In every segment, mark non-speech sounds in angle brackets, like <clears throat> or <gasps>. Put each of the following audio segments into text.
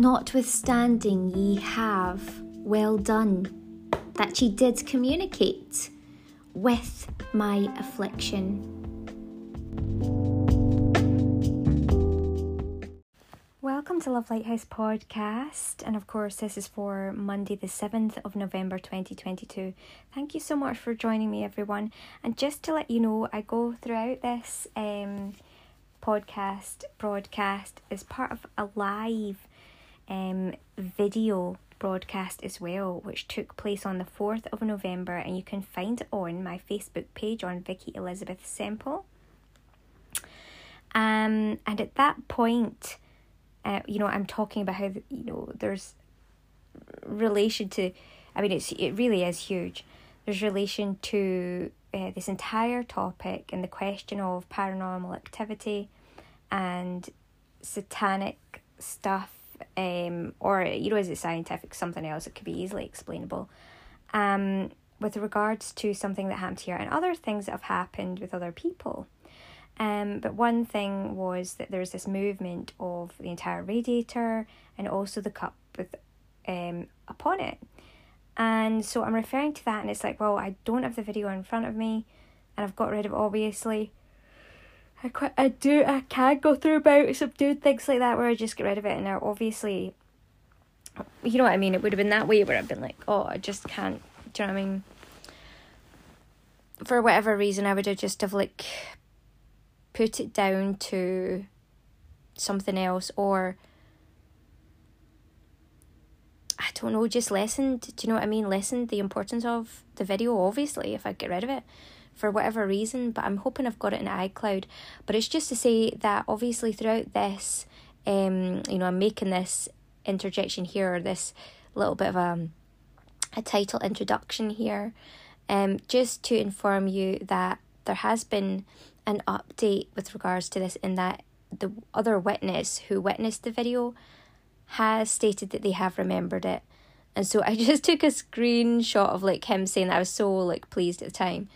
Notwithstanding, ye have well done, that ye did communicate with my affliction. Welcome to Love Lighthouse Podcast, and of course, this is for Monday, the 7th of November 2022. Thank you so much for joining me, everyone. And just to let you know, I go throughout this um, podcast broadcast as part of a live um, video broadcast as well, which took place on the 4th of November, and you can find it on my Facebook page on Vikki Elizabeth Semple. Um, and at that point, uh, you know, I'm talking about how you know there's relation to, I mean, it's it really is huge. There's relation to uh, this entire topic and the question of paranormal activity and satanic stuff um, or you know, is it scientific, something else? It could be easily explainable. Um, with regards to something that happened here and other things that have happened with other people. Um, but one thing was that there's this movement of the entire radiator and also the cup with um upon it. And so I'm referring to that and it's like, well, I don't have the video in front of me and I've got rid of obviously. I quite I do I can go through bouts of doing things like that where I just get rid of it and now obviously you know what I mean, it would have been that way where I've been like, oh I just can't do you know what I mean? For whatever reason I would have just have like put it down to something else or I don't know, just lessened, do you know what I mean? Lessened the importance of the video, obviously, if I get rid of it for whatever reason, but I'm hoping I've got it in iCloud. But it's just to say that obviously throughout this, um, you know, I'm making this interjection here, or this little bit of a, a title introduction here, um, just to inform you that there has been an update with regards to this, in that the other witness who witnessed the video has stated that they have remembered it. And so <laughs> I just took a screenshot of like him saying that I was so like pleased at the time.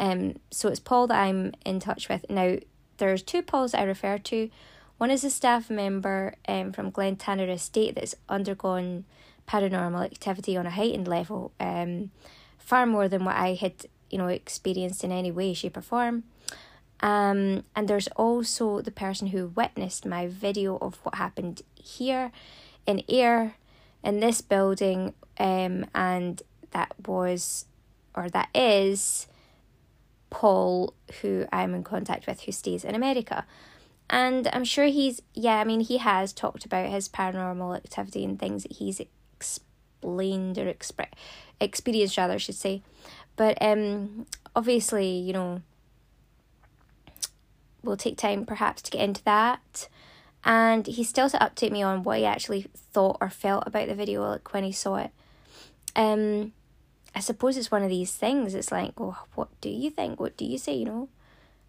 Um, so it's Paul that I'm in touch with. Now, there's two Pauls I refer to. One is a staff member um, from Glen Tanner Estate that's undergone paranormal activity on a heightened level, um, far more than what I had, you know, experienced in any way, shape, or form. Um, and there's also the person who witnessed my video of what happened here in air in this building, um, and that was or that is Paul, who I'm in contact with, who stays in America. And I'm sure he's, yeah, I mean, he has talked about his paranormal activity and things that he's explained or expre- experienced, rather, I should say. But um, obviously, you know, we'll take time perhaps to get into that. And he's still to update me on what he actually thought or felt about the video, like when he saw it. Um, I suppose it's one of these things. It's like, well, what do you think? What do you say? You know,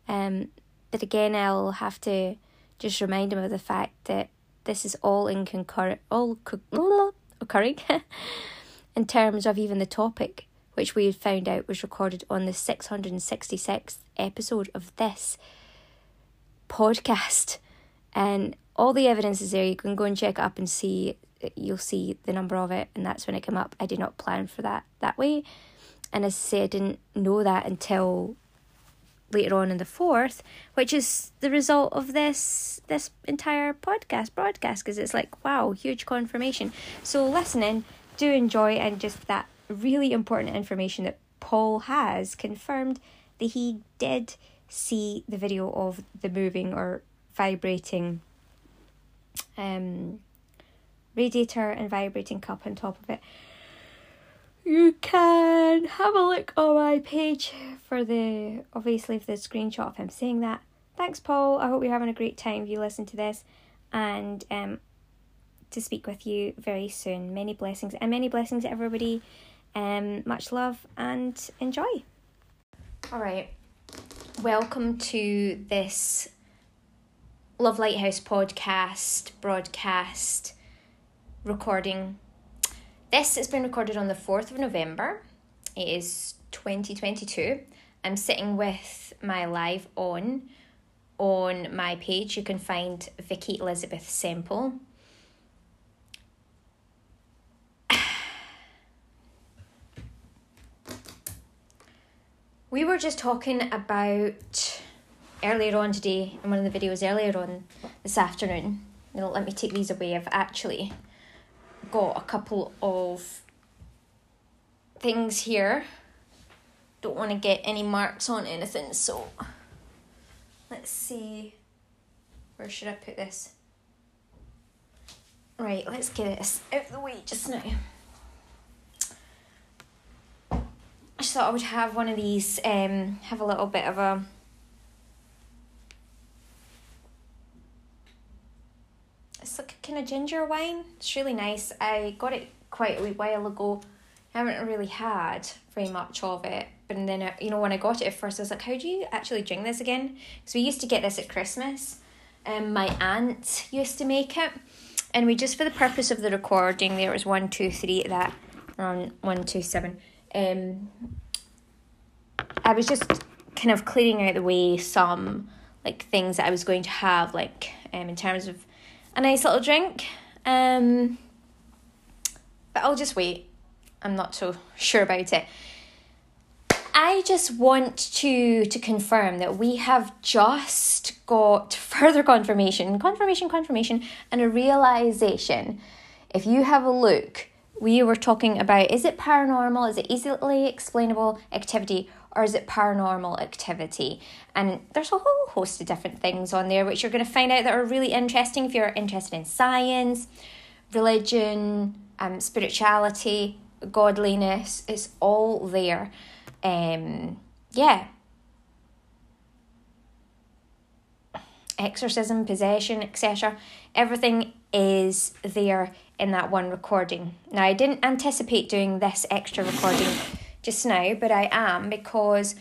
um, but again, I'll have to just remind him of the fact that this is all in concurrent, all co- <laughs> occurring <laughs> in terms of even the topic, which we found out was recorded on the six hundred and sixty sixth episode of this podcast, and all the evidence is there. You can go and check up and see you'll see the number of it and that's when it came up. I did not plan for that that way. And as i say i didn't know that until later on in the fourth which is the result of this this entire podcast broadcast because it's like wow huge confirmation. So listening do enjoy and just that really important information that paul has confirmed that he did see the video of the moving or vibrating um radiator and vibrating cup on top of it. You can have a look on my page for the obviously for the screenshot of him saying that. Thanks, Paul. I hope you're having a great time if you listen to this, and um, to speak with you very soon. Many blessings and many blessings, everybody. Um, much love and enjoy. All right, welcome to this Love Lighthouse podcast broadcast recording. This has been recorded on the 4th of November. It is 2022. I'm sitting with my live on on my page. You can find Vikki Elizabeth Semple. <sighs> we were just talking about earlier on today in one of the videos earlier on this afternoon. You know, let me take these away. I've actually got a couple of things here. Don't want to get any marks on anything, so let's see. Where should I put this? Right, let's get this out of the way just now. I just thought I would have one of these, um, have a little bit of a it's like a kind of ginger wine. It's really nice. I got it quite a wee while ago. I haven't really had very much of it. But then, uh, you know, when I got it at first, I was like, how do you actually drink this again? Because we used to get this at Christmas. Um, my aunt used to make it. And we just, for the purpose of the recording, there was one, two, three, that, around one, two, seven um, I was just kind of clearing out the way some like things that I was going to have, like um, in terms of a nice little drink. Um, but I'll just wait. I'm not so sure about it. I just want to to confirm that we have just got further confirmation, confirmation, confirmation, and a realization. If you have a look we were talking about is it paranormal, is it easily explainable activity, or is it paranormal activity? And there's a whole host of different things on there which you're going to find out that are really interesting if you're interested in science, religion, um, spirituality, godliness. It's all there. Um, yeah. Exorcism, possession, etc. Everything is there in that one recording. Now, I didn't anticipate doing this extra recording just now, but I am because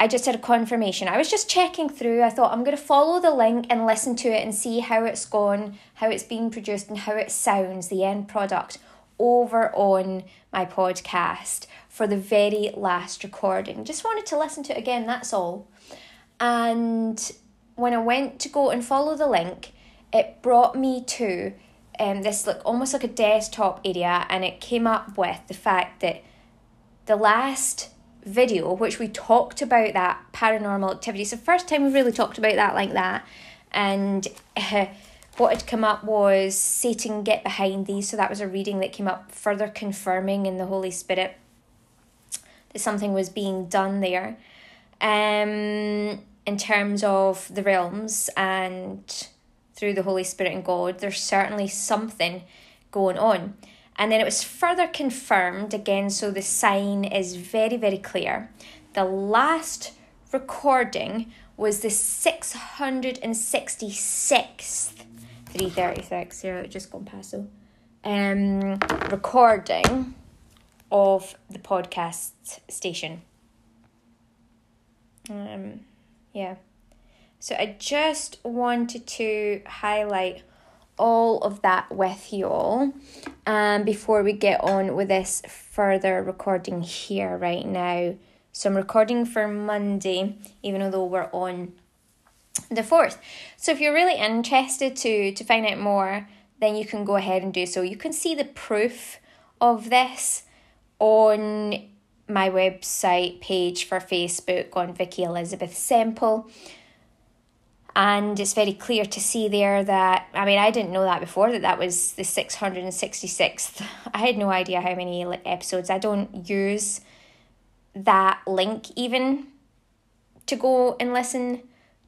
I just had a confirmation. I was just checking through. I thought I'm going to follow the link and listen to it and see how it's gone, how it's being produced, and how it sounds, the end product, over on my podcast for the very last recording. Just wanted to listen to it again, that's all. And when I went to go and follow the link, it brought me to um, this like almost like a desktop area and it came up with the fact that the last video which we talked about that paranormal activity. The first time we really talked about that like that. And uh, what had come up was satan get behind these. So that was a reading that came up further confirming in the holy spirit that something was being done there. Um in terms of the realms and through the Holy Spirit and God, there's certainly something going on. And then it was further confirmed again, so the sign is very, very clear. The last recording was the 666th, 336, here, just gone past so, um, recording of the podcast station. Um, yeah. So I just wanted to highlight all of that with you all um, before we get on with this further recording here right now. So I'm recording for Monday, even though we're on the 4th. So if you're really interested to, to find out more, then you can go ahead and do so. You can see the proof of this on my website page for Facebook on Vikki Elizabeth Semple and it's very clear to see there that I mean I didn't know that before that that was the 666th. <laughs> I had no idea how many episodes. I don't use that link even to go and listen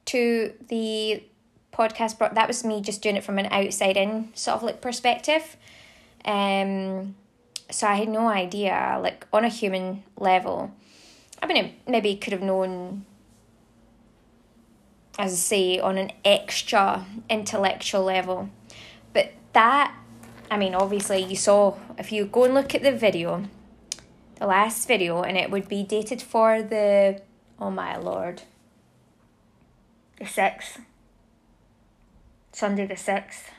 to the podcast but that was me just doing it from an outside in sort of like perspective. Um so I had no idea like on a human level. I mean maybe could have known as I say, on an extra intellectual level. But that, I mean, obviously, you saw, if you go and look at the video, the last video, and it would be dated for the, oh my lord, the 6th, Sunday the 6th.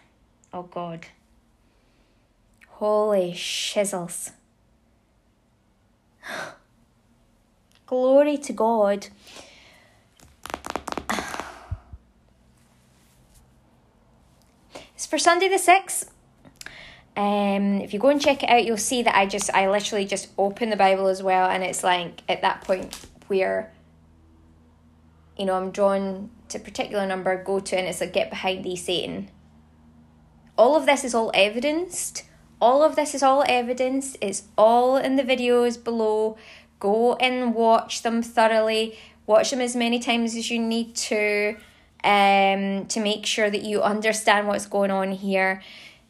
Oh God. Holy shizzles. <sighs> Glory to God. It's for Sunday the 6th. Um, if you go and check it out, you'll see that I just, I literally just open the Bible as well, and it's like at that point where you know I'm drawn to a particular number, go to and it's like get behind thee Satan. All of this is all evidenced. All of this is all evidenced. It's all in the videos below. Go and watch them thoroughly. Watch them as many times as you need to um, to make sure that you understand what's going on here.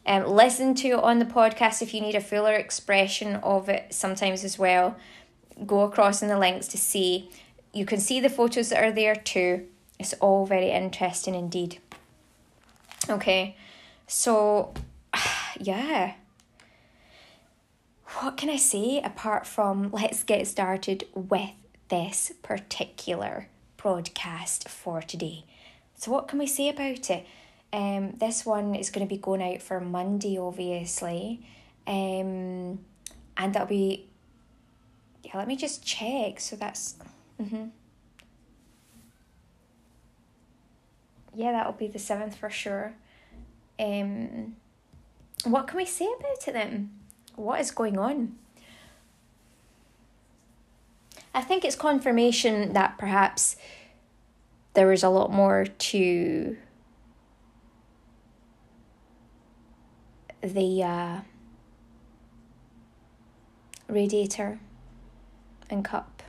Um, listen to it on the podcast if you need a fuller expression of it sometimes as well. Go across in the links to see. You can see the photos that are there too. It's all very interesting indeed. Okay, so <sighs> yeah. What can I say apart from let's get started with this particular broadcast for today? So, what can we say about it? Um, this one is going to be going out for Monday, obviously. Um, and that'll be. Yeah, let me just check. So that's. Mm-hmm. Yeah, that'll be the 7th for sure. Um, what can we say about it then? What is going on? I think it's confirmation that perhaps there was a lot more to the uh, radiator and cup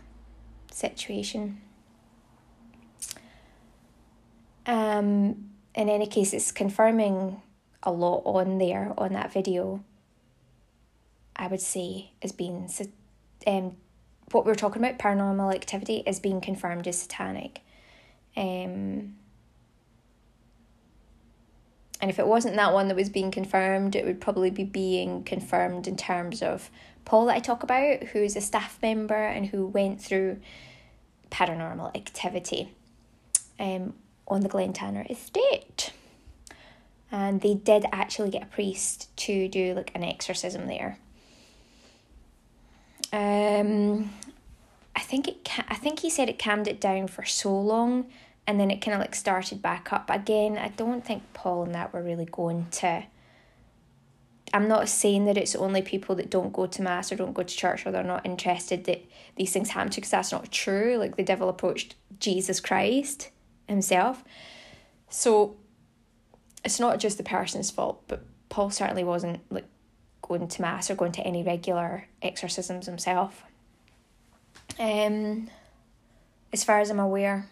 situation. Um, in any case, it's confirming a lot on there on that video. I would say is being um, what we are talking about paranormal activity is being confirmed as satanic. Um, and if it wasn't that one that was being confirmed, it would probably be being confirmed in terms of Paul that I talk about, who's a staff member and who went through paranormal activity um, on the Glentanner estate. And they did actually get a priest to do like an exorcism there. Um, I think it. Ca- I think he said it calmed it down for so long, and then it kind of like started back up again. I don't think Paul and that were really going to. I'm not saying that it's only people that don't go to mass or don't go to church or they're not interested that these things happen to because that's not true. Like the devil approached Jesus Christ himself. So it's not just the person's fault, but Paul certainly wasn't like going to mass or going to any regular exorcisms himself. Um, as far as I'm aware,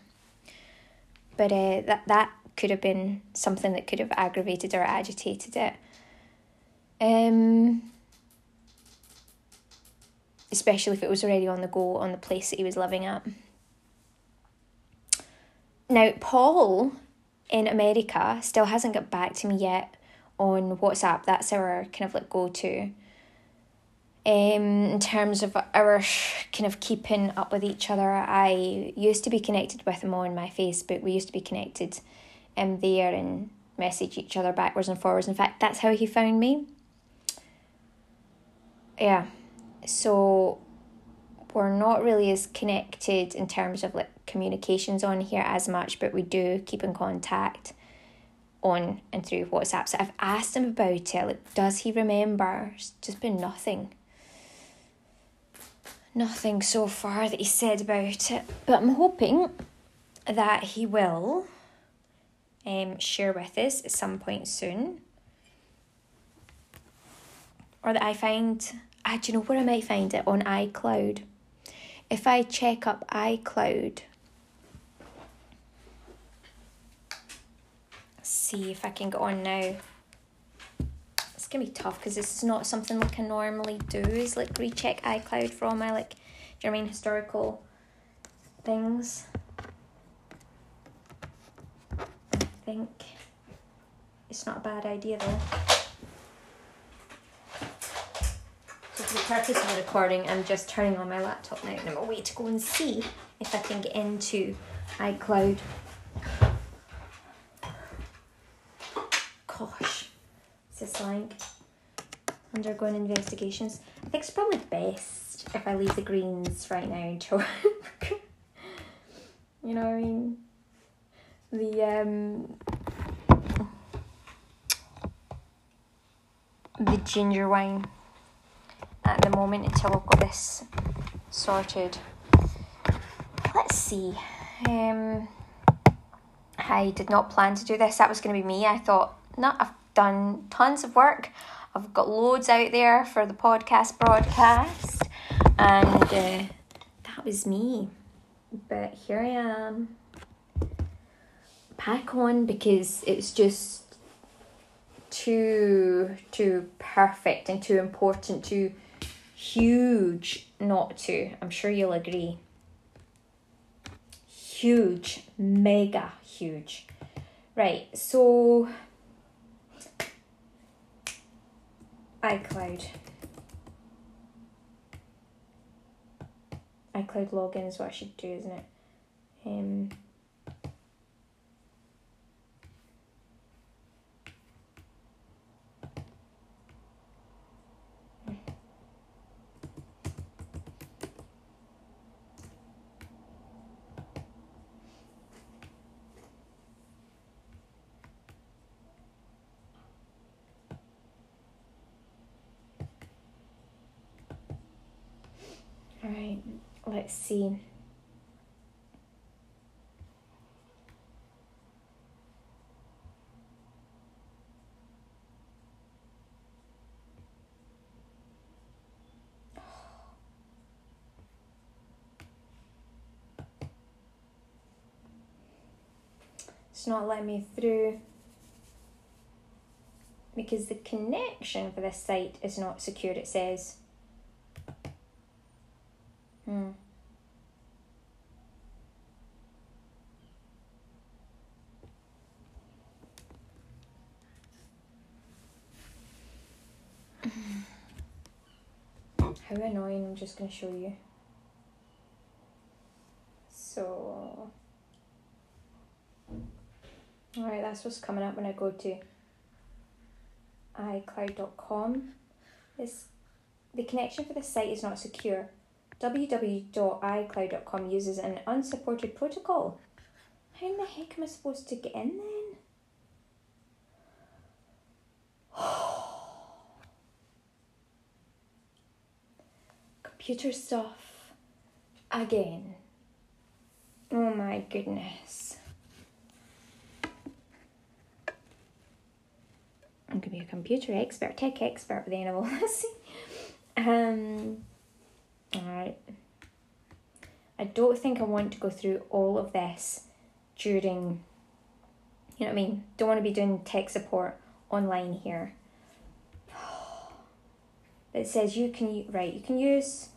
but uh, that that could have been something that could have aggravated or agitated it. Um, especially if it was already on the go on the place that he was living at. Now, Paul in America still hasn't got back to me yet on WhatsApp. That's our kind of like go to. Um, in terms of our kind of keeping up with each other, I used to be connected with him on my Facebook. We used to be connected um, there and message each other backwards and forwards. In fact, that's how he found me. Yeah, so we're not really as connected in terms of like communications on here as much, but we do keep in contact on and through WhatsApp. So I've asked him about it. Like, does he remember? It's just been nothing. Nothing so far that he said about it. But I'm hoping that he will um, share with us at some point soon. Or that I find, ah, do you know where I might find it? On iCloud. If I check up iCloud, see if I can get on now. Gonna be tough because this is not something like I normally do. Is like recheck iCloud for all my like, do you know I mean historical things. I think it's not a bad idea though. So for the purpose of the recording, I'm just turning on my laptop now and I'm away to go and see if I can get into iCloud. gosh, like undergoing investigations? I think it's probably best if I leave the greens right now until <laughs> you know what I mean. The um the ginger wine at the moment until I've got this sorted. let's see. Um, I did not plan to do this. That was going to be me. I thought, no, I've done tons of work. I've got loads out there for the podcast broadcast, and uh, that was me. But here I am, back on because it's just too too perfect and too important, too huge not to. I'm sure you'll agree. Huge, mega huge. Right, so iCloud. iCloud login is what I should do, isn't it? Um, Right, let's see. It's not letting me through because the connection for this site is not secure, it says. Hmm. How annoying, I'm just to show you. So, alright, that's what's coming up when I go to iCloud.com. The connection for the site is not secure www.icloud.com uses an unsupported protocol. How in the heck am I supposed to get in then? <sighs> Computer stuff again. Oh my goodness. I'm gonna be a computer expert, tech expert by the end of all this. <laughs> um Alright. I don't think I want to go through all of this during, you know what I mean? Don't want to be doing tech support online here. <sighs> It says you can, right, you can use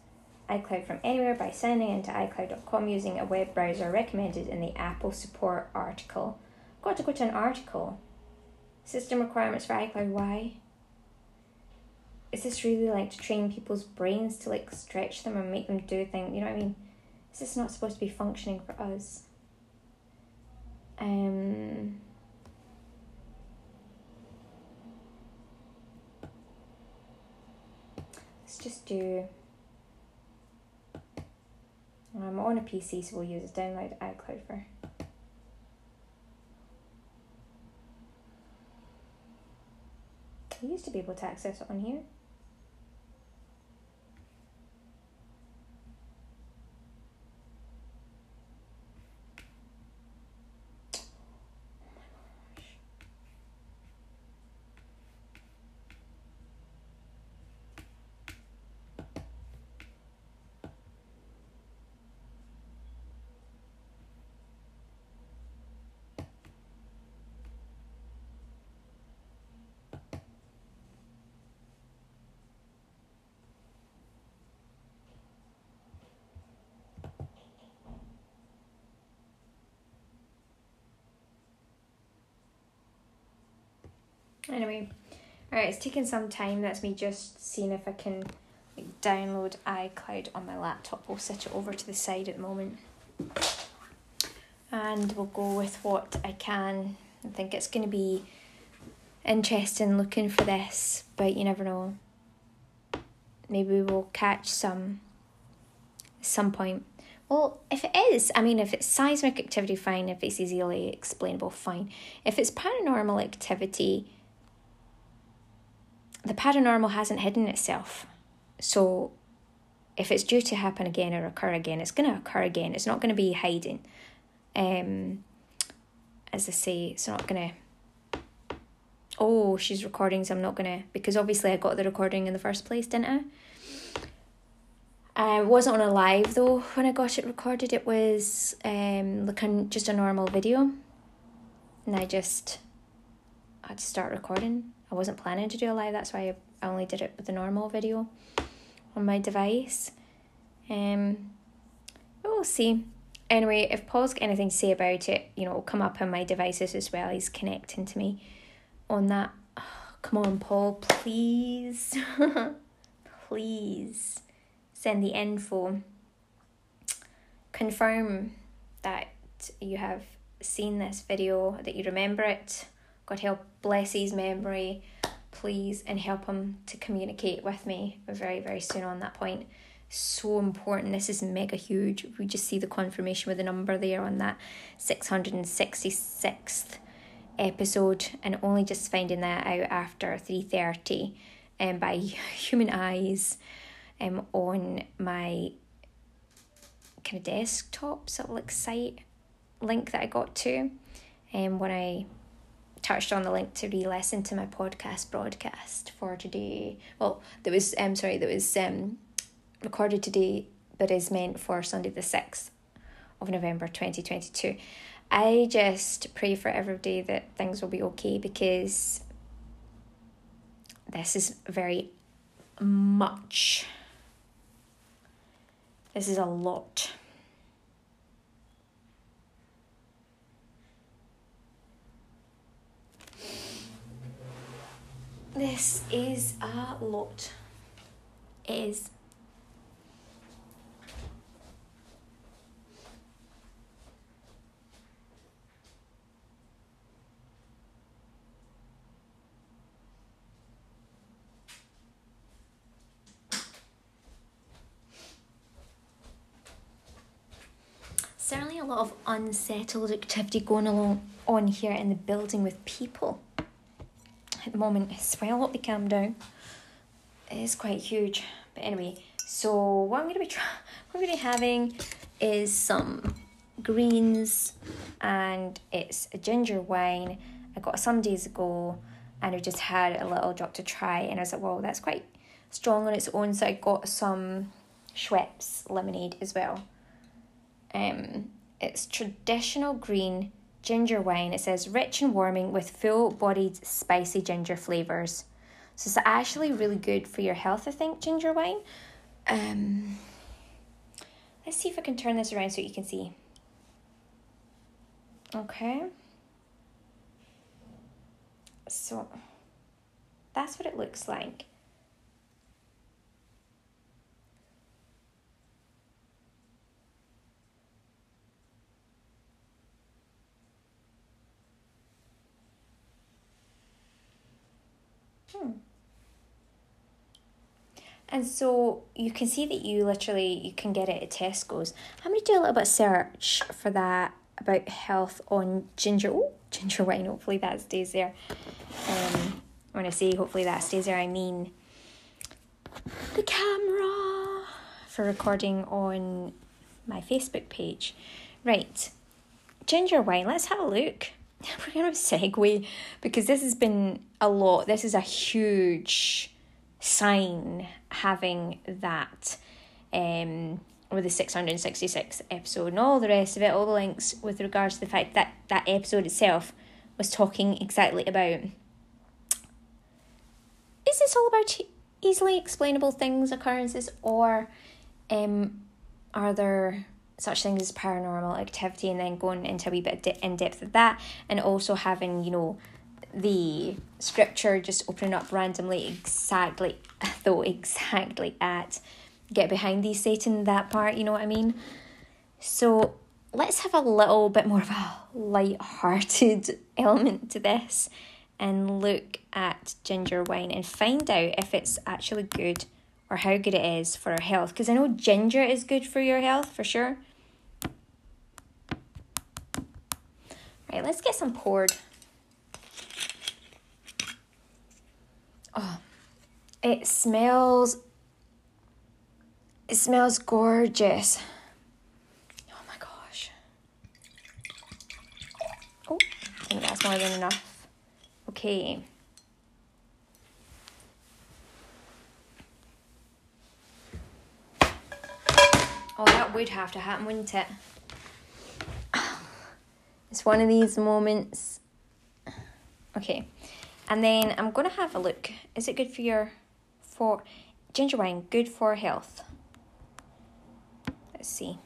iCloud from anywhere by signing into iCloud.com using a web browser recommended in the Apple support article. Got to go to an article. System requirements for iCloud, why? Is this really like to train people's brains to like stretch them and make them do things? You know what I mean? Is this not supposed to be functioning for us? Um. Let's just do. I'm on a PC, so we'll use download iCloud for. I used to be able to access it on here. Anyway, alright, it's taken some time. That's me just seeing if I can like, download iCloud on my laptop. We'll set it over to the side at the moment. And we'll go with what I can. I think it's going to be interesting looking for this, but you never know. Maybe we'll catch some some point. Well, if it is, I mean, if it's seismic activity, fine. If it's easily explainable, fine. If it's paranormal activity, the paranormal hasn't hidden itself. So if it's due to happen again or occur again, it's going to occur again. It's not going to be hiding. Um, as I say, it's not going to. Oh, she's recording, so I'm not going to. Because obviously I got the recording in the first place, didn't I? I wasn't on a live though when I got it recorded. It was um looking just a normal video, and I just had to start recording. I wasn't planning to do a live. That's why I only did it with the normal video on my device. Um, we'll see. Anyway, if Paul's got anything to say about it, you know, it'll come up on my devices as well. He's connecting to me on that. Oh, <sighs> come on, Paul, please. <laughs> please send the info. Confirm that you have seen this video, that you remember it. God help bless his memory please and help him to communicate with me very, very soon on that point. So important. This is mega huge. We just see the confirmation with the number there on that 666th episode and only just finding that out after 3.30 um, by <laughs> human eyes um, on my kind of desktop sort of like site link that I got to um, when I touched on the link to re-listen to my podcast broadcast for today. Well, that was um sorry, that was um recorded today but is meant for Sunday the sixth of November twenty twenty two. I just pray for every day that things will be okay because this is very much. This is a lot. This is a lot. It is. certainly a lot of unsettled activity going along on here in the building with people the moment as well. Hope they calm down. It is quite huge. But anyway, so what I'm gonna be trying, <laughs> what I'm gonna be having is some greens, and it's a ginger wine. I got some days ago, and I just had a little drop to try, and I was like, "Whoa, that's quite strong on its own." So I got some Schweppes lemonade as well. Um, it's traditional green ginger wine. It says rich and warming with full bodied spicy ginger flavours. So it's actually really good for your health, I think, ginger wine. Um, let's see if I can turn this around so you can see. Okay. So that's what it looks like. Hmm. And so you can see that you literally you can get it at Tesco's. I'm gonna do a little bit of search for that about health on ginger oh, ginger <laughs> wine. Hopefully that stays there. Um when I say hopefully that stays there, I mean the camera for recording on my Facebook page. Right. Ginger wine, let's have a look. <laughs> we're going to segue because this has been a lot. This is a huge sign having that um, with the 666 episode and all the rest of it, all the links with regards to the fact that that episode itself was talking exactly about is this all about easily explainable things, occurrences, or um, are there such things as paranormal activity and then going into a wee bit in depth of that and also having you know the scripture just opening up randomly exactly <laughs> though exactly at get behind these satan that part you know what i mean? So let's have a little bit more of a light-hearted <laughs> element to this and look at ginger wine and find out if it's actually good or how good it is for our health. Because I know ginger is good for your health for sure. Right, let's get some poured. Oh, it smells It smells gorgeous. Oh my gosh. Oh, I think that's more than enough. Okay. Oh, that would have to happen, wouldn't it? <sighs> It's one of these moments. Okay. And then I'm going to have a look. Is it good for your for ginger wine good for health? Let's see.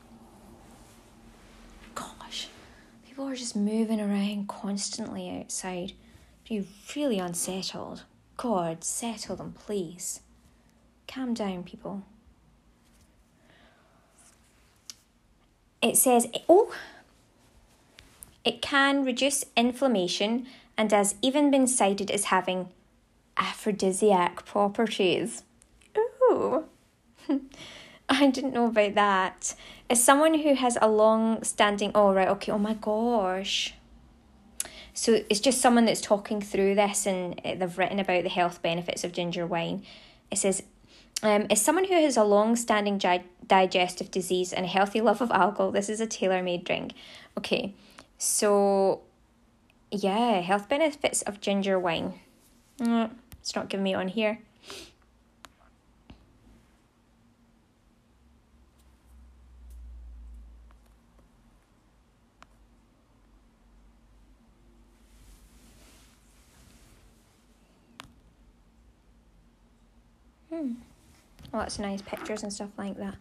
Gosh. People are just moving around constantly outside. You're really unsettled. God, settle them, please. Calm down, people. It says, oh, it can reduce inflammation and has even been cited as having aphrodisiac properties. Ooh, <laughs> I didn't know about that. As someone who has a long standing, oh, right, okay, oh my gosh. So it's just someone that's talking through this and eh, they've written about the health benefits of ginger wine. It says um, as someone who has a long standing gi- digestive disease and a healthy love of alcohol, this is a tailor made drink. Okay, so yeah, health benefits of ginger wine. Mm, it's not giving me on here. Hmm. Lots of nice pictures and stuff like that.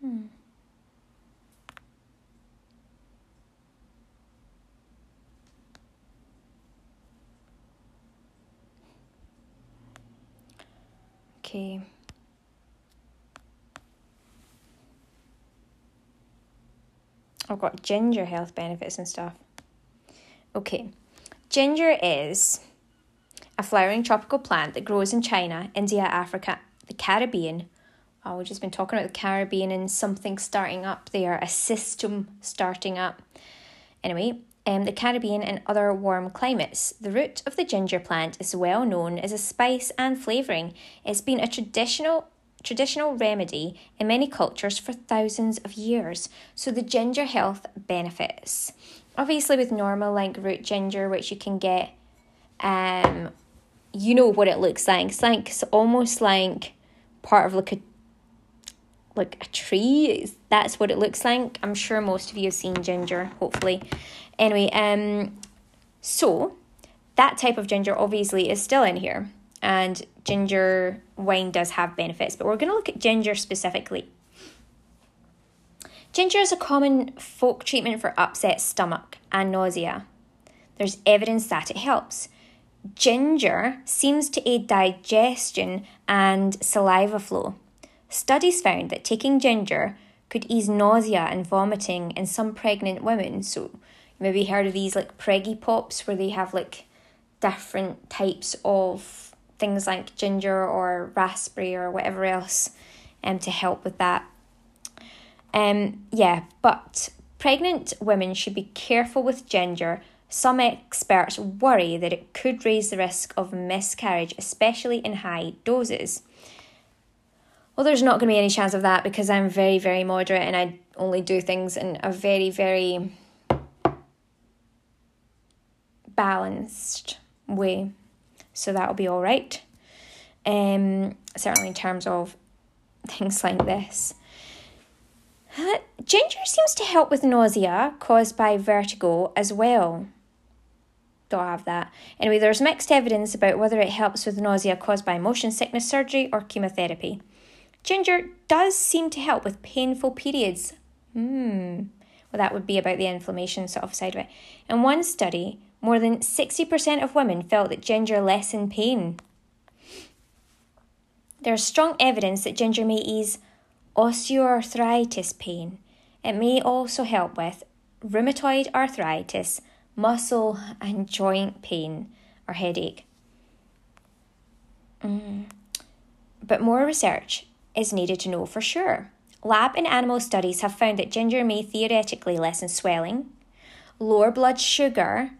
Hmm. Okay. I've got ginger health benefits and stuff. Okay, ginger is a flowering tropical plant that grows in China, India, Africa, the Caribbean. Oh, we've just been talking about the Caribbean and something starting up there, a system starting up. Anyway, um, the Caribbean and other warm climates. The root of the ginger plant is well known as a spice and flavouring. It's been a traditional traditional remedy in many cultures for thousands of years. So the ginger health benefits. Obviously with normal like root ginger which you can get um you know what it looks like. It's like it's almost like part of like a like a tree. That's what it looks like. I'm sure most of you have seen ginger, hopefully. Anyway, um so that type of ginger obviously is still in here and ginger wine does have benefits, but we're going to look at ginger specifically. Ginger is a common folk treatment for upset stomach and nausea. There's evidence that it helps. Ginger seems to aid digestion and saliva flow. Studies found that taking ginger could ease nausea and vomiting in some pregnant women. So, you maybe heard of these like preggy pops where they have like different types of things like ginger or raspberry or whatever else um, to help with that. Um, yeah, but pregnant women should be careful with ginger. Some experts worry that it could raise the risk of miscarriage, especially in high doses. Well, there's not going to be any chance of that because I'm very, very moderate and I only do things in a very, very balanced way so that'll be all right. Um, certainly in terms of <laughs> things like this. Uh, ginger seems to help with nausea caused by vertigo as well. Don't have that. Anyway, there's mixed evidence about whether it helps with nausea caused by motion sickness surgery or chemotherapy. Ginger does seem to help with painful periods. Hmm. Well, that would be about the inflammation sort of side of it. In one study, more than 60% of women felt that ginger lessened pain. There is strong evidence that ginger may ease osteoarthritis pain. It may also help with rheumatoid arthritis, muscle and joint pain, or headache. Mm. But more research is needed to know for sure. Lab and animal studies have found that ginger may theoretically lessen swelling, lower blood sugar,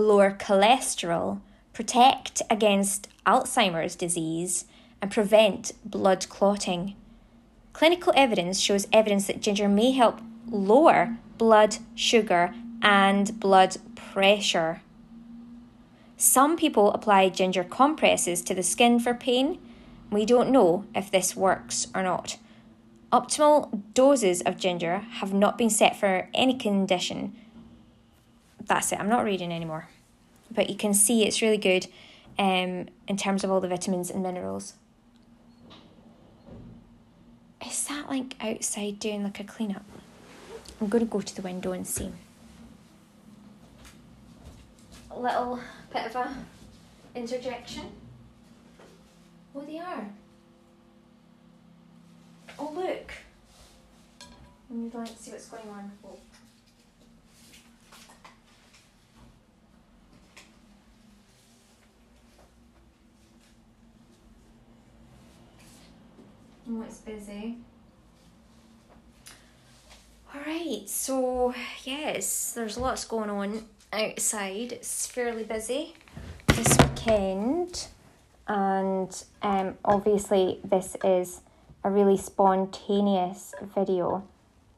lower cholesterol, protect against Alzheimer's disease, and prevent blood clotting. Clinical evidence shows evidence that ginger may help lower blood sugar and blood pressure. Some people apply ginger compresses to the skin for pain. We don't know if this works or not. Optimal doses of ginger have not been set for any condition. That's it, I'm not reading anymore. But you can see it's really good um, in terms of all the vitamins and minerals. Is that like outside doing like a cleanup? I'm going to go to the window and see. A little bit of a interjection. Oh, they are. Oh, look. You'd like to see what's going on. Oh. It's busy. Alright, so yes, there's lots going on outside. It's fairly busy this weekend, and um, obviously, this is a really spontaneous video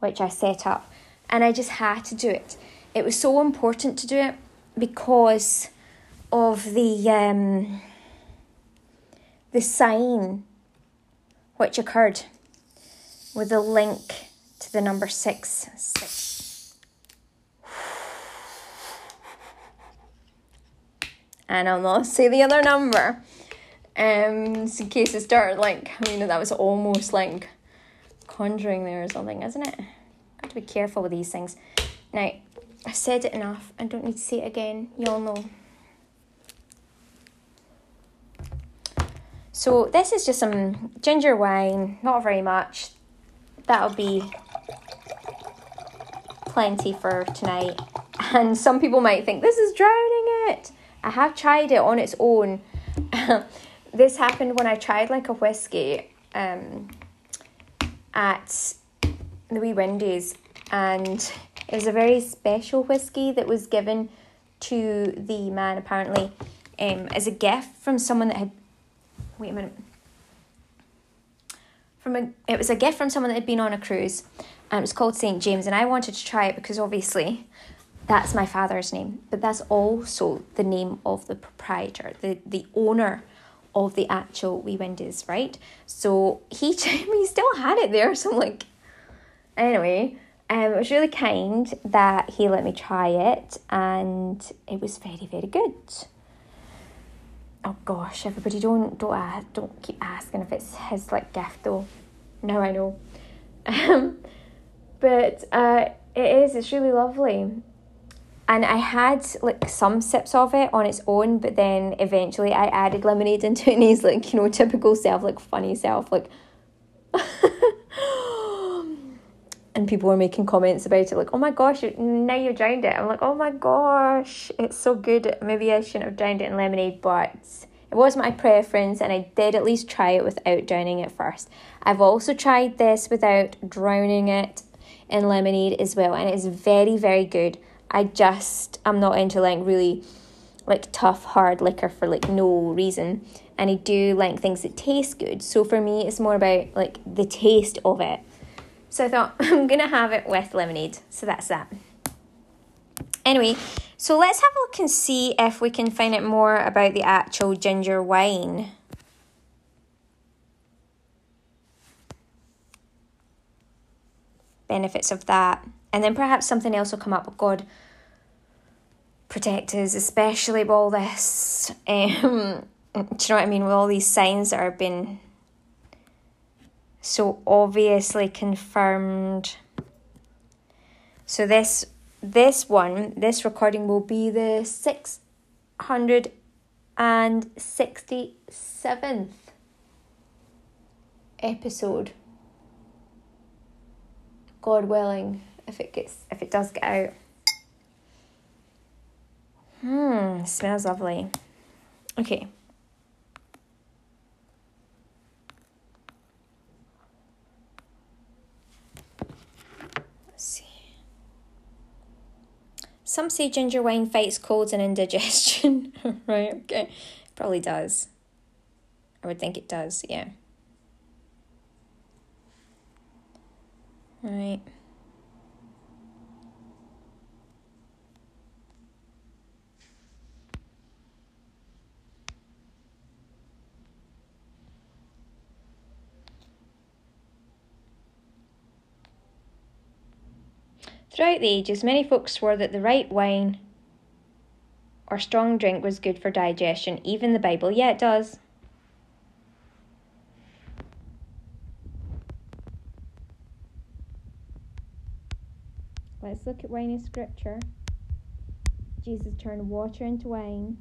which I set up, and I just had to do it. It was so important to do it because of the um, the sign which occurred with the link to the number six. six. And I'll not say the other number. Um, in case it started like, I mean, that was almost like conjuring there or something, isn't it? I have to be careful with these things. Now, I said it enough. I don't need to say it again. You all know. So this is just some ginger wine, not very much. That'll be plenty for tonight. <laughs> And some people might think this is drowning it. I have tried it on its own. <laughs> this happened when I tried like a whiskey um, at the Wee Windies, and it was a very special whiskey that was given to the man apparently um, as a gift from someone that had wait a minute. From a, it was a gift from someone that had been on a cruise, and it was called St James, and I wanted to try it because obviously that's my father's name, but that's also the name of the proprietor, the the owner of the actual Wee Windies, right? So he <laughs> he still had it there, so I'm like, anyway. Um, it was really kind that he let me try it, and it was very, very good oh gosh, everybody don't don't don't keep asking if it's his like gift though. Now I know. <laughs> Um, but uh, it is. It's really lovely. And I had like some sips of it on its own, but then eventually I added lemonade into it, and he's like, you know, typical self, like funny self, like. <laughs> and people were making comments about it, like, "Oh my gosh, now you've drowned it." I'm like, "Oh my gosh, it's so good." Maybe I shouldn't have drowned it in lemonade, but it was my preference, and I did at least try it without drowning it first. I've also tried this without drowning it in lemonade as well, and it's very, very good. I just I'm not into like really like tough hard liquor for like no reason and I do like things that taste good. So for me it's more about like the taste of it so I thought <laughs> I'm going to have it with lemonade. So that's that. Anyway, so let's have a look and see if we can find out more about the actual ginger wine. Benefits of that. And then perhaps something else will come up. God, protect us, especially with all this. <laughs> Um, do you know what I mean? With all these signs that are being so obviously confirmed. So this this one, this recording will be the six hundred and sixty seventh episode. God willing, if it gets if it does get out. Hmm, smells lovely. Okay. Some say ginger wine fights colds and indigestion. <laughs> right, okay. Probably does. I would think it does, yeah. Right. Throughout the ages, many folks swore that the right wine or strong drink was good for digestion, even the Bible. Yeah, it does. Let's look at wine in scripture. Jesus turned water into wine.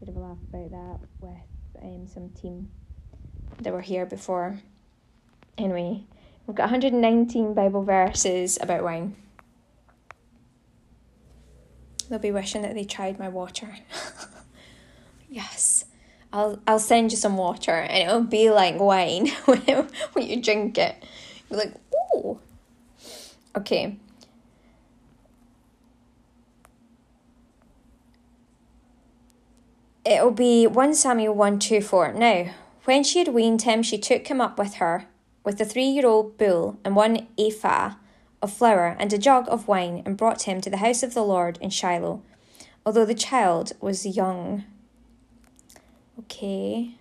Did have a laugh about that with um, some team that were here before. Anyway, We've got 119 Bible verses about wine. They'll be wishing that they tried my water. <laughs> yes. I'll I'll send you some water and it'll be like wine <laughs> when, when you drink it. You're like, oh. Okay. It'll be 1 Samuel 1 2 4. Now, when she had weaned him, she took him up with her with a three year old bull and one ephah of flour and a jug of wine, and brought him to the house of the Lord in Shiloh, although the child was young. Okay.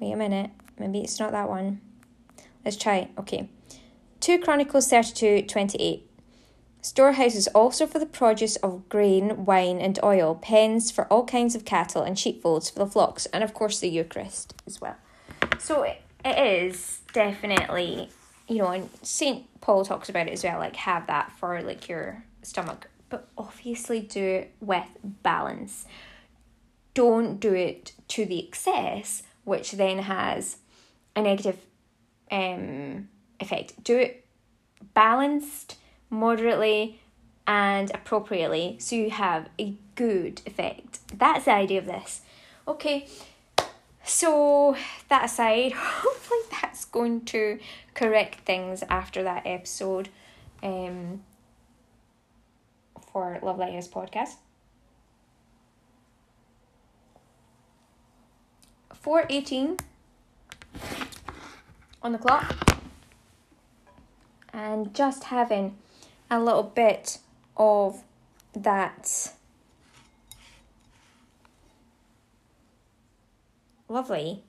Wait a minute. Maybe it's not that one. Let's try. Okay. 2 Chronicles 32 28. Storehouses also for the produce of grain, wine, and oil, pens for all kinds of cattle, and sheepfolds for the flocks, and of course the Eucharist as well. So it, it is definitely, you know, and St. Paul talks about it as well, like have that for like your stomach, but obviously do it with balance. Don't do it to the excess, which then has a negative um, effect. Do it balanced moderately and appropriately so you have a good effect. That's the idea of this. Okay, so that aside, <laughs> hopefully that's going to correct things after that episode um, for Love Lighthouse podcast. 418 on the clock and just having a little bit of that lovely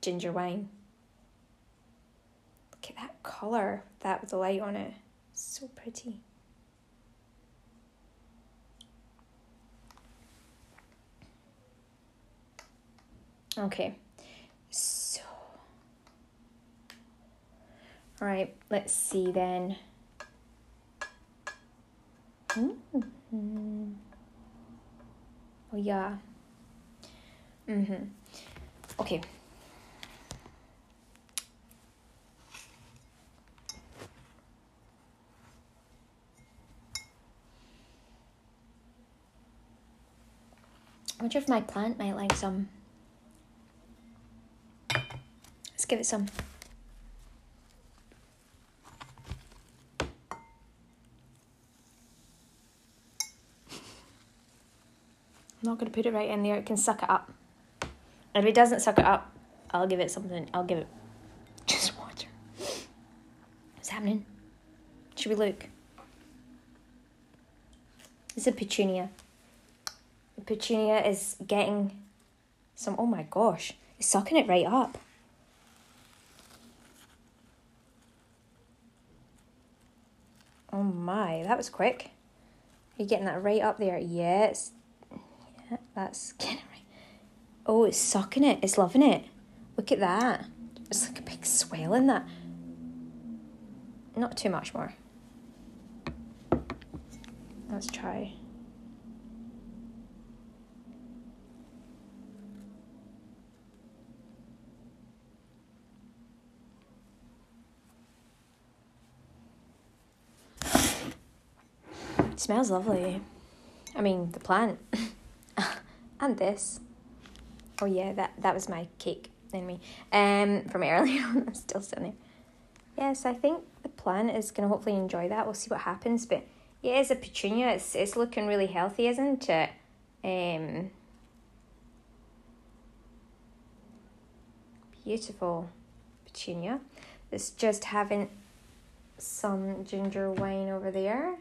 ginger wine. Look at that colour, that with the light on it. So pretty. Okay, so, all right, let's see then. Mm-hmm. Oh yeah. Mhm. Okay. I wonder if my plant might like some. Let's give it some. Not going to put it right in there. It can suck it up. And if it doesn't suck it up, I'll give it something. I'll give it <laughs> just water. What's happening? Should we look? It's a petunia. The petunia is getting some. Oh my gosh. It's sucking it right up. Oh my, that was quick. Are you getting that right up there? Yes, that's getting right. Oh, it's sucking it. It's loving it. Look at that. It's like a big swell in that. Not too much more. Let's try. It smells lovely. I mean, the plant. <laughs> and this. Oh yeah, that that was my cake anyway. Um, from <laughs> earlier on, still sitting there. Yes, I think the plant is to hopefully enjoy that. We'll see what happens. But yeah, it's a petunia. It's, it's looking really healthy, isn't it? Um, beautiful petunia. It's just having some ginger wine over there.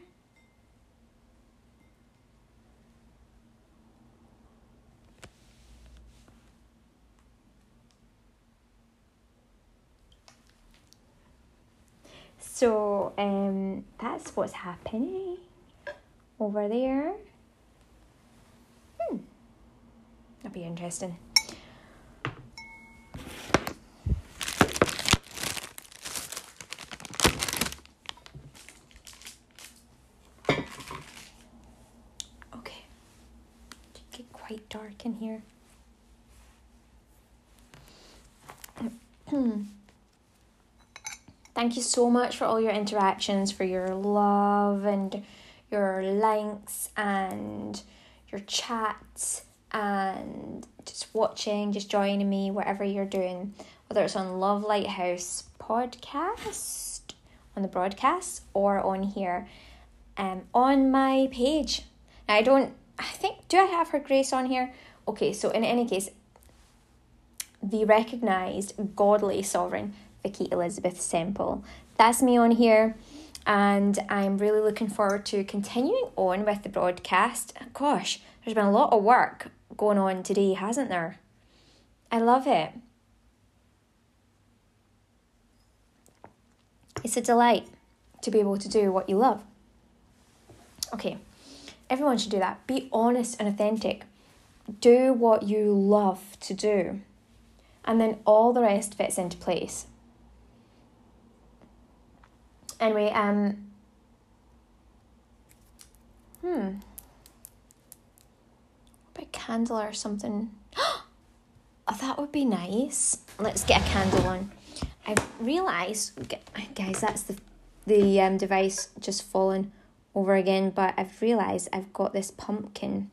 So um, that's what's happening over there. Hmm. That'll be interesting. Okay. Get quite dark in here. <clears throat> Thank you so much for all your interactions, for your love and your likes and your chats and just watching, just joining me, whatever you're doing, whether it's on Love Lighthouse podcast, on the broadcast, or on here um, on my page. Now, I don't, I think, do I have her grace on here? Okay, so in any case, the recognized godly sovereign Vikki Elizabeth Semple. That's me on here, and I'm really looking forward to continuing on with the broadcast. Gosh, there's been a lot of work going on today, hasn't there? I love it. It's a delight to be able to do what you love. Okay, everyone should do that. Be honest and authentic. Do what you love to do, and then all the rest fits into place. Anyway, um, hmm, a candle or something. <gasps> Oh, that would be nice. Let's get a candle on. i've realised, guys, that's the the um, device just fallen over again, but I've realised I've got this pumpkin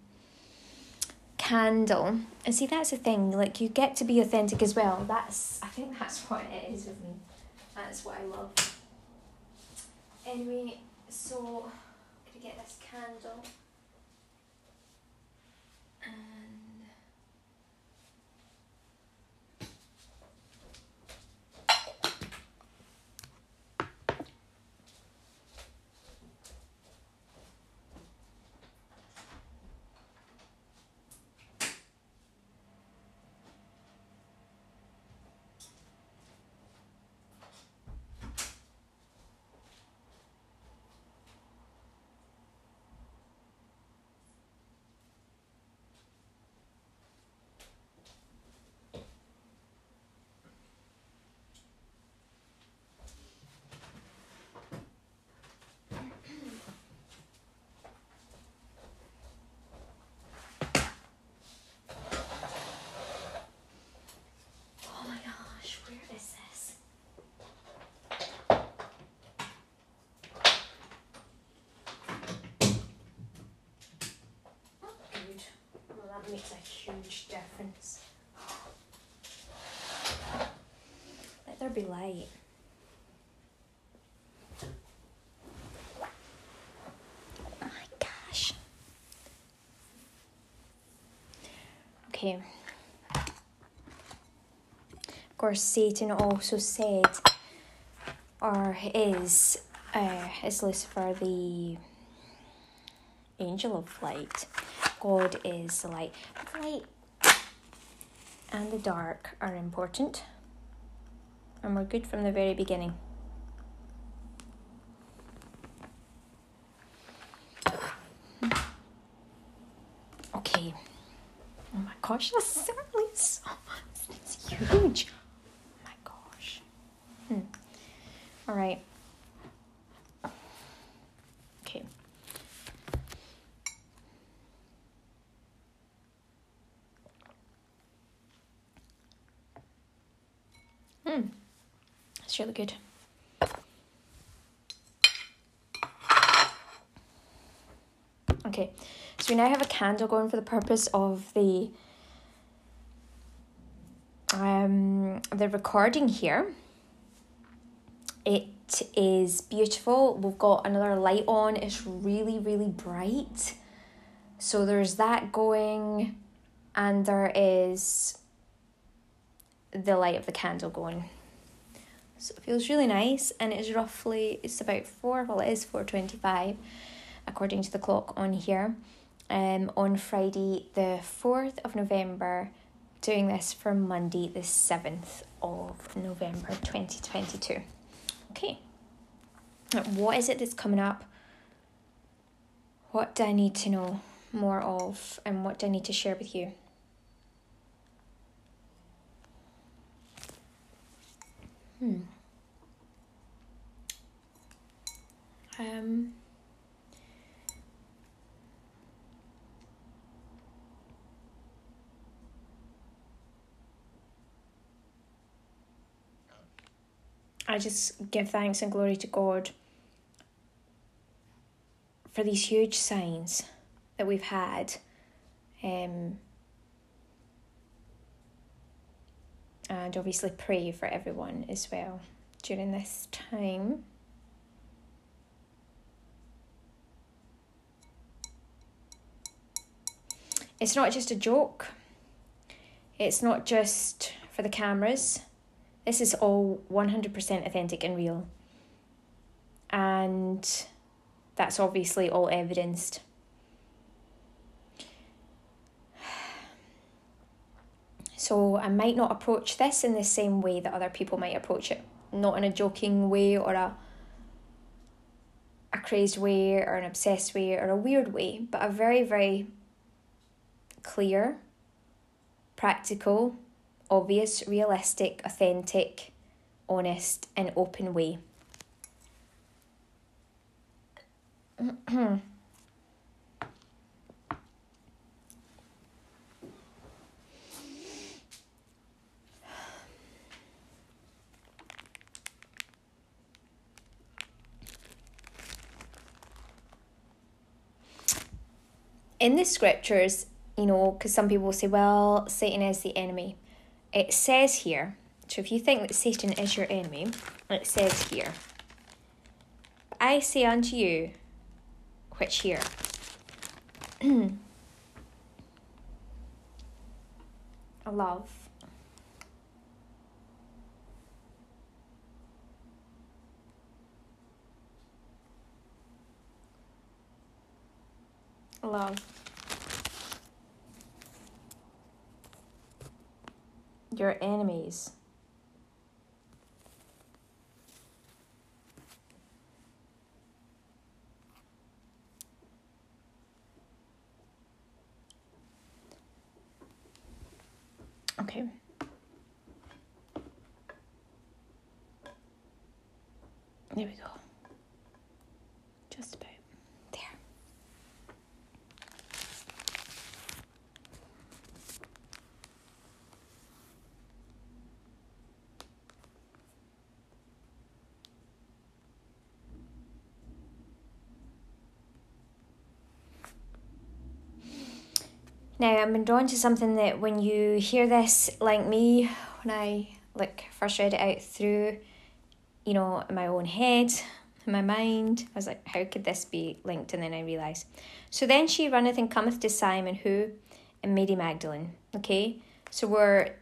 candle. And see, that's the thing, like, you get to be authentic as well. That's, I think that's what it is with me. That's what I love. Anyway, so I'm gonna get this candle. Makes a huge difference. Let there be light. Oh my gosh. Okay. Of course, Satan also said, or is, uh, is Lucifer the angel of light? God is the light. The light and the dark are important, and we're good from the very beginning. Okay. Oh my gosh, that's certainly so. It's huge. Oh my gosh. Hmm. All right. Really good. Okay, so we now have a candle going for the purpose of the um the recording here. It is beautiful. We've got another light on. It's really, really bright. So there's that going, and there is the light of the candle going. So it feels really nice, and it's roughly it's about four. Well, it is four twenty-five, according to the clock on here. Um, on Friday the fourth of November, doing this for Monday the seventh of November twenty twenty two. Okay. What is it that's coming up? What do I need to know more of, and what do I need to share with you? Hmm. Um. I just give thanks and glory to God for these huge signs that we've had. Um, and obviously pray for everyone as well during this time. It's not just a joke. It's not just for the cameras. This is all 100% authentic and real. And that's obviously all evidenced. <sighs> So I might not approach this in the same way that other people might approach it. Not in a joking way or a a crazed way or an obsessed way or a weird way, but a very, very clear, practical, obvious, realistic, authentic, honest, and open way. in the scriptures, you know, because some people say, well, Satan is the enemy it says here, so if you think that Satan is your enemy, it says here, I say unto you, which here? <clears throat> love. Love. Your enemies. Okay. There we go. Just about. Now, I'm been drawn to something that when you hear this, like me, when I like first read it out through, you know, my own head, my mind, I was like, how could this be linked? And then I realised. So then she runneth and cometh to Simon, who, and Mary Magdalene. Okay, so we're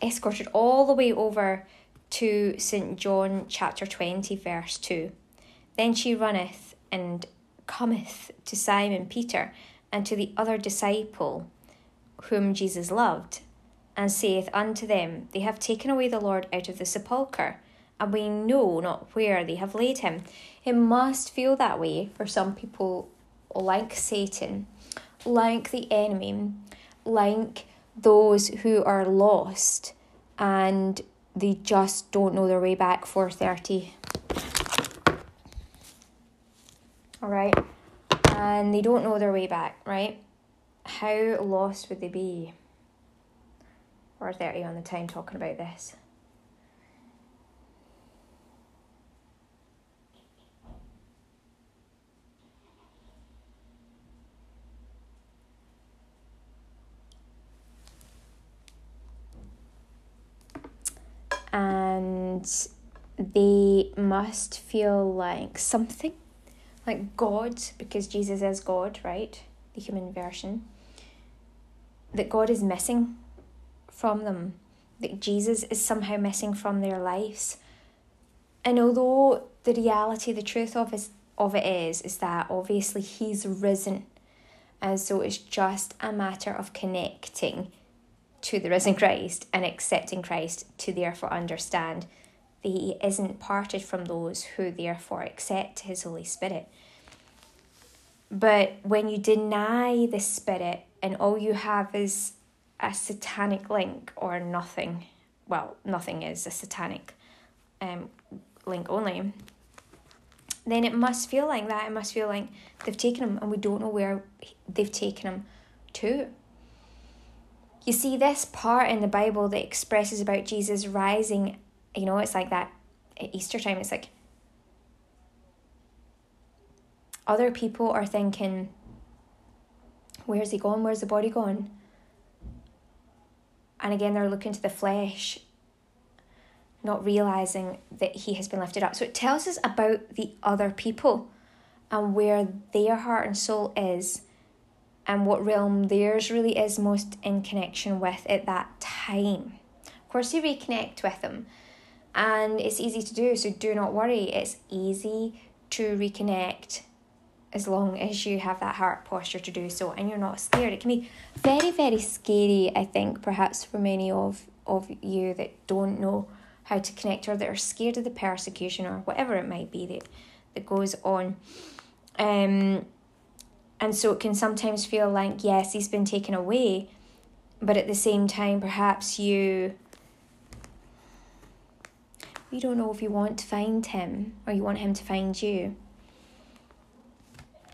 escorted all the way over to St. John chapter 20, verse 2. Then she runneth and cometh to Simon Peter and to the other disciple whom Jesus loved, and saith unto them, They have taken away the Lord out of the sepulchre, and we know not where they have laid him. It must feel that way for some people, like Satan, like the enemy, like those who are lost and they just don't know their way back 430 all right and they don't know their way back, right? How lost would they be? Or 30 on the time talking about this. And they must feel like something, like God, because Jesus is God, right? The human version. That God is missing from them, that Jesus is somehow missing from their lives. And although the reality, the truth of is of it is, is that obviously he's risen. And so it's just a matter of connecting to the risen Christ and accepting Christ to therefore understand that he isn't parted from those who therefore accept his Holy Spirit. But when you deny the Spirit and all you have is a satanic link or nothing, well, nothing is a satanic um, link only, then it must feel like that. It must feel like they've taken him and we don't know where they've taken him to. You see, this part in the Bible that expresses about Jesus rising, you know, it's like that at Easter time, it's like other people are thinking, where's he gone? Where's the body gone? And again, they're looking to the flesh not realizing that he has been lifted up. So it tells us about the other people and where their heart and soul is and what realm theirs really is most in connection with at that time. Of course, you reconnect with them and it's easy to do, so do not worry. It's easy to reconnect as long as you have that heart posture to do so and you're not scared. It can be very, very scary, I think, perhaps for many of, of you that don't know how to connect or that are scared of the persecution or whatever it might be that, that goes on. Um, and so it can sometimes feel like, yes, he's been taken away, but at the same time, perhaps you you don't know if you want to find him or you want him to find you.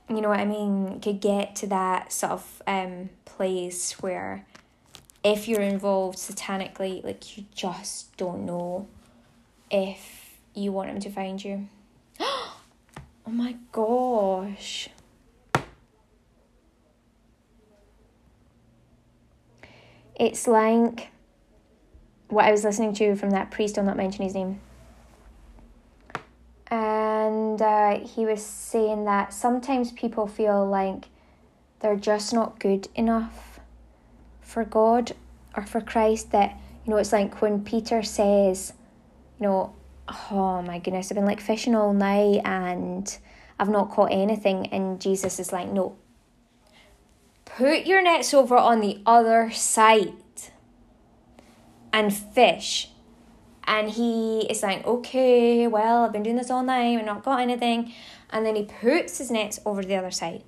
You know what I mean? Could get to that sort of um place where if you're involved satanically, like you just don't know if you want him to find you. <gasps> oh my gosh. It's like what I was listening to from that priest, I'll not mention his name. And uh, he was saying that sometimes people feel like they're just not good enough for God or for Christ that, you know, it's like when Peter says, you know, oh my goodness, I've been like fishing all night and I've not caught anything. And Jesus is like, no, put your nets over on the other side and fish. And he is like, okay, well, I've been doing this all night, I've not got anything. And then he puts his nets over the other side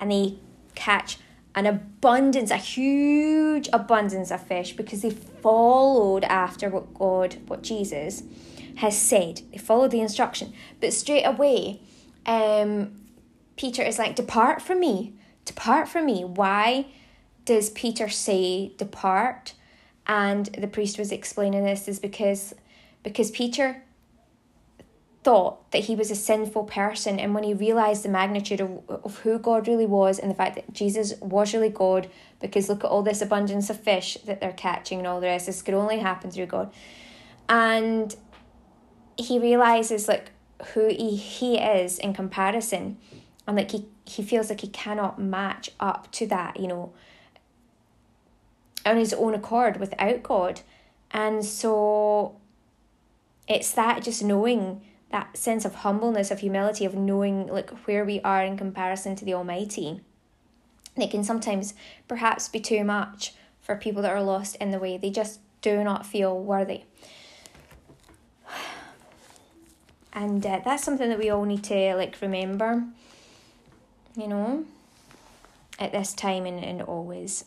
and they catch an abundance, a huge abundance of fish because they followed after what God, what Jesus has said. They followed the instruction. But straight away, um, Peter is like, Depart from me, depart from me. Why does Peter say depart? And the priest was explaining this is because because Peter thought that he was a sinful person. And when he realized the magnitude of, of who God really was and the fact that Jesus was really God because look at all this abundance of fish that they're catching and all the rest this could only happen through God. And he realizes like who he, he is in comparison. And like he, he feels like he cannot match up to that you know on his own accord without God and so it's that just knowing that sense of humbleness, of humility, of knowing like where we are in comparison to the Almighty. They can sometimes perhaps be too much for people that are lost in the way. They just do not feel worthy. <sighs> And uh, that's something that we all need to like remember, you know, at this time and, and always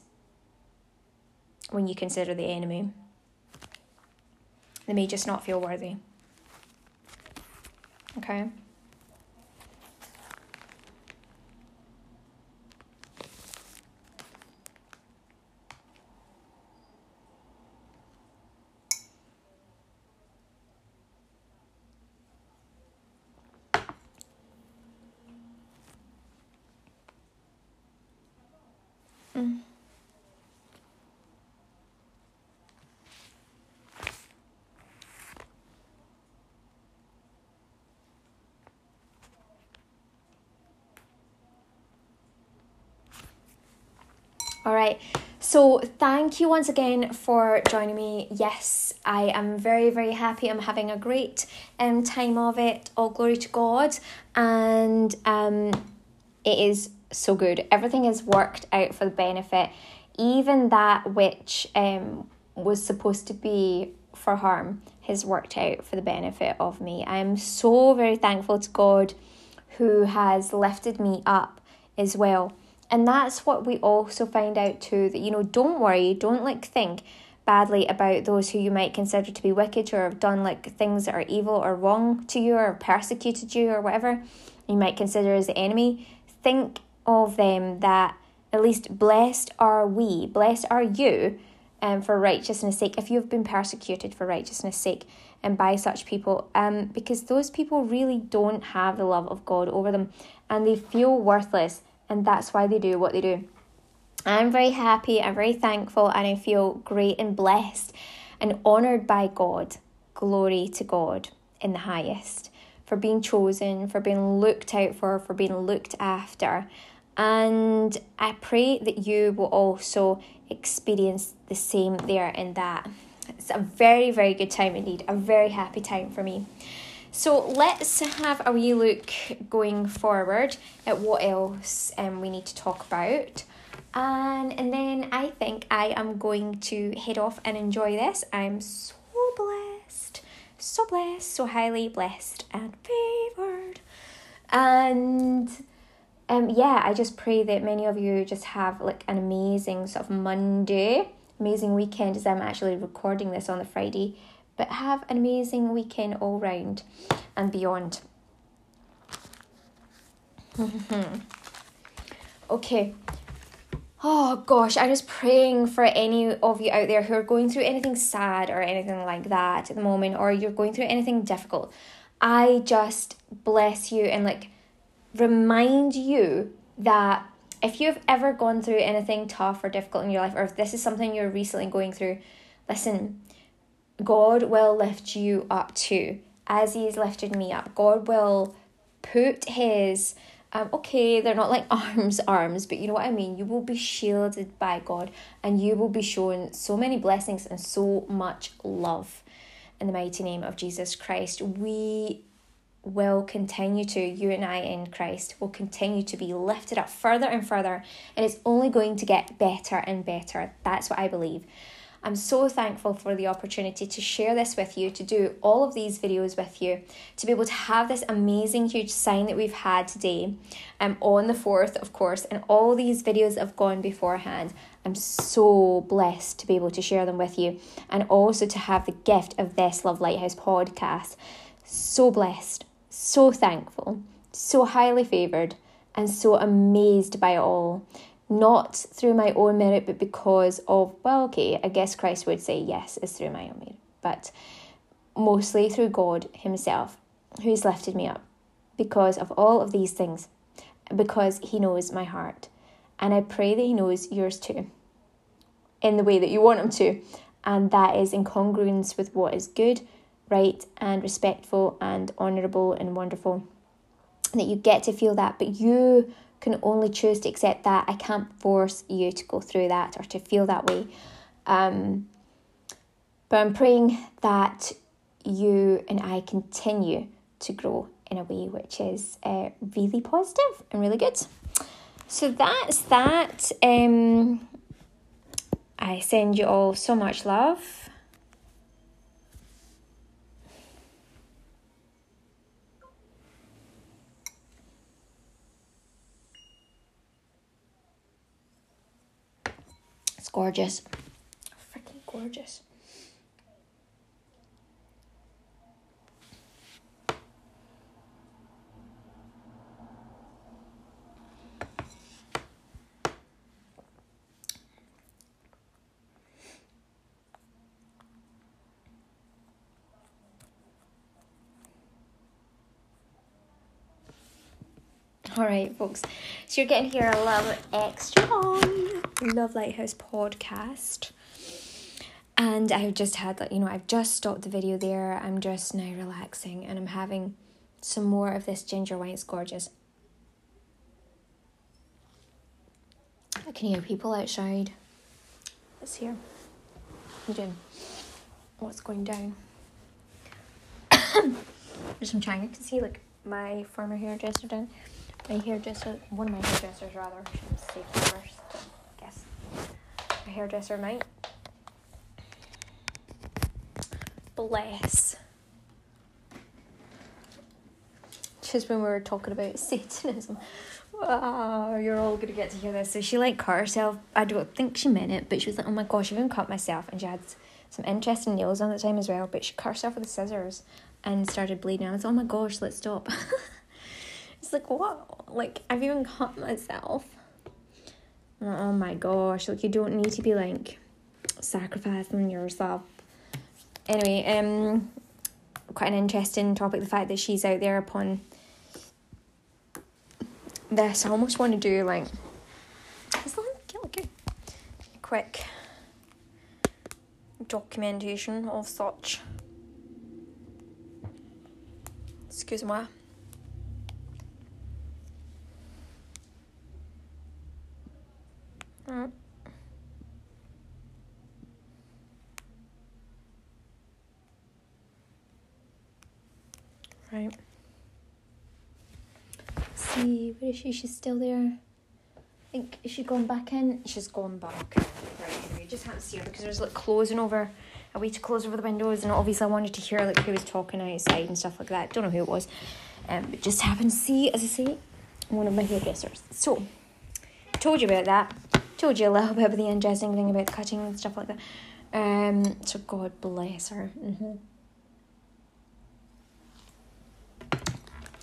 when you consider the enemy. They may just not feel worthy. Okay. All right. So, thank you once again for joining me. Yes, I am very, very happy. I'm having a great um, time of it. All glory to God. And um, it is so good. Everything has worked out for the benefit. Even that which um, was supposed to be for harm has worked out for the benefit of me. I am so very thankful to God who has lifted me up as well and that's what we also find out too that, you know, don't worry, don't like think badly about those who you might consider to be wicked or have done like things that are evil or wrong to you or persecuted you or whatever you might consider as the enemy. Think of them that at least blessed are we, blessed are you um, for righteousness' sake, if you've been persecuted for righteousness' sake and by such people, um, because those people really don't have the love of God over them and they feel worthless and that's why they do what they do. I'm very happy, I'm very thankful, and I feel great and blessed and honoured by God. Glory to God in the highest for being chosen, for being looked out for, for being looked after. And I pray that you will also experience the same there in that. It's a very, very good time indeed, a very happy time for me. So let's have a wee look going forward at what else um, we need to talk about. And, and then I think I am going to head off and enjoy this. I'm so blessed, so blessed, so highly blessed and favored. And um, yeah, I just pray that many of you just have like an amazing sort of Monday, amazing weekend as I'm actually recording this on the Friday but have an amazing weekend all round and beyond. <laughs> okay. Oh gosh, I'm just praying for any of you out there who are going through anything sad or anything like that at the moment, or you're going through anything difficult. I just bless you and like remind you that if you've ever gone through anything tough or difficult in your life, or if this is something you're recently going through, listen, God will lift you up too, as He has lifted me up. God will put His um, okay, they're not like <laughs> arms, arms, but you know what I mean? You will be shielded by God and you will be shown so many blessings and so much love in the mighty name of Jesus Christ. We will continue to, you and I in Christ, will continue to be lifted up further and further, and it's only going to get better and better. That's what I believe. I'm so thankful for the opportunity to share this with you, to do all of these videos with you, to be able to have this amazing, huge sign that we've had today um, on the 4th, of course, and all these videos have gone beforehand. I'm so blessed to be able to share them with you and also to have the gift of this Love Lighthouse podcast. So blessed, so thankful, so highly favoured, and so amazed by it all not through my own merit, but because of, well, okay, I guess Christ would say yes, it's through my own merit, but mostly through God Himself, who has lifted me up because of all of these things, because He knows my heart. And I pray that He knows yours too, in the way that you want Him to. And that is in congruence with what is good, right, and respectful, and honourable, and wonderful. That you get to feel that, but you can only choose to accept that. I can't force you to go through that or to feel that way. Um, but I'm praying that you and I continue to grow in a way which is uh, really positive and really good. So that's that. Um, I send you all so much love. Gorgeous. Freaking gorgeous. All right, folks. So you're getting here a little extra on Love Lighthouse podcast. And I've just had like you know, I've just stopped the video there. I'm just now relaxing and I'm having some more of this ginger wine. It's gorgeous. I can hear people outside. It's here. You doing? What's going down? <coughs> There's some trying. I can see like my former hairdresser down. My hairdresser, one of my hairdressers rather. I should say first. My hairdresser might. Bless. Just when we were talking about <laughs> Satanism. Oh, you're all gonna get to hear this. So she like cut herself. I don't think she meant it, but she was like, "Oh my gosh, I've even cut myself," and she had some interesting nails on the time as well. But she cut herself with the scissors and started bleeding. I was, "Oh my gosh, let's stop." <laughs> it's like what? Like I've even cut myself. Oh my gosh! Like you don't need to be like sacrificing yourself. Anyway, um, quite an interesting topic. The fact that she's out there upon this. I almost want to do like quick documentation of such. Excuse me. Mm. Right see, where is she? She's still there. I think, is she gone back in? She's gone back. Right, anyway, just can't see her because there's like closing over, a way to close over the windows, and obviously I wanted to hear like who was talking outside and stuff like that. Don't know who it was. Um, but just happened to see, as I say, one of my hairdressers. So, told you about that. You a little <laughs> bit about the interesting thing about cutting and stuff like that. Um, so God bless her. Mm-hmm.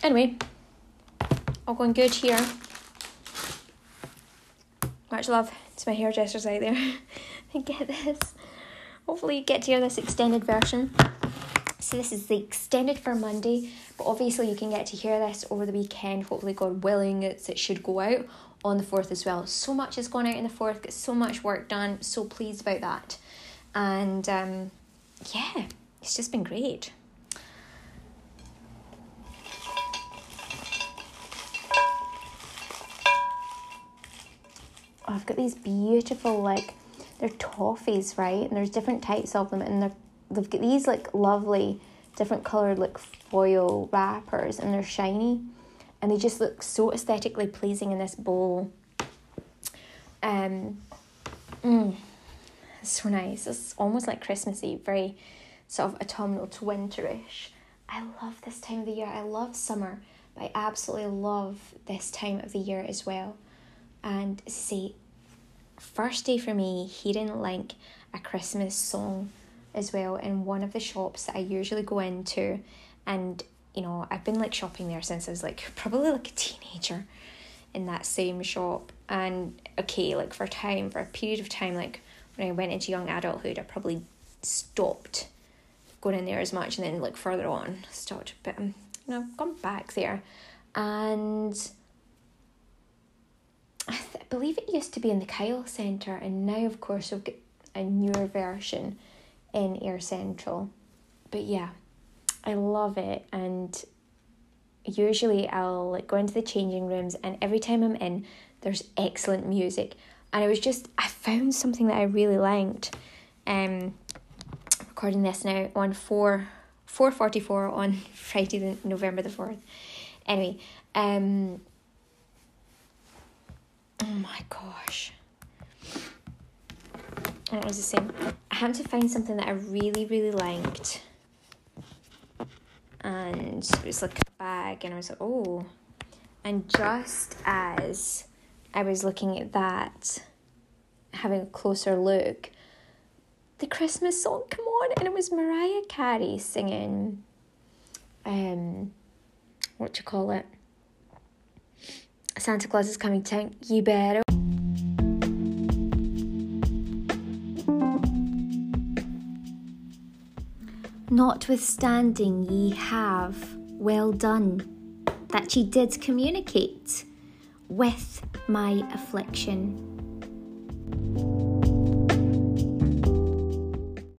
Anyway, all going good here. Much love to my hairdressers out there. <laughs> get this. Hopefully you get to hear this extended version. So this is the extended for Monday, but obviously you can get to hear this over the weekend. Hopefully, God willing, it's, it should go out on the 4th as well. So much has gone out in the 4th, got so much work done, so pleased about that. And um, yeah, it's just been great. I've got these beautiful like they're toffees, right? And there's different types of them, and they're they've got these like lovely different colored like foil wrappers, and they're shiny, and they just look so aesthetically pleasing in this bowl. Um, mm, so nice. It's almost like Christmassy, very sort of autumnal to winterish. I love this time of the year. I love summer, but I absolutely love this time of the year as well. And see, first day for me hearing like a Christmas song as well in one of the shops that I usually go into and you know I've been like shopping there since I was like <laughs> probably like a teenager in that same shop. And okay like for time for a period of time like when I went into young adulthood I probably stopped going in there as much and then like further on stopped. But um, you know I've gone back there. And I, th- I believe it used to be in the Kyle Centre, and now, of course, we've got a newer version in Ayr Central. But yeah, I love it, and usually I'll like go into the changing rooms, and every time I'm in, there's excellent music, and I was just I found something that I really liked. Um, recording this now on four four forty four on <laughs> Friday, the November the fourth. Anyway, um, Oh my gosh. What was I saying? I had to find something that I really, really liked. And it was like a bag, and I was like, oh. And just as I was looking at that, having a closer look, the Christmas song come on, and it was Mariah Carey singing, um, what you call it? Santa Claus is coming to town, you better. Notwithstanding ye have well done, that ye did communicate with my affliction.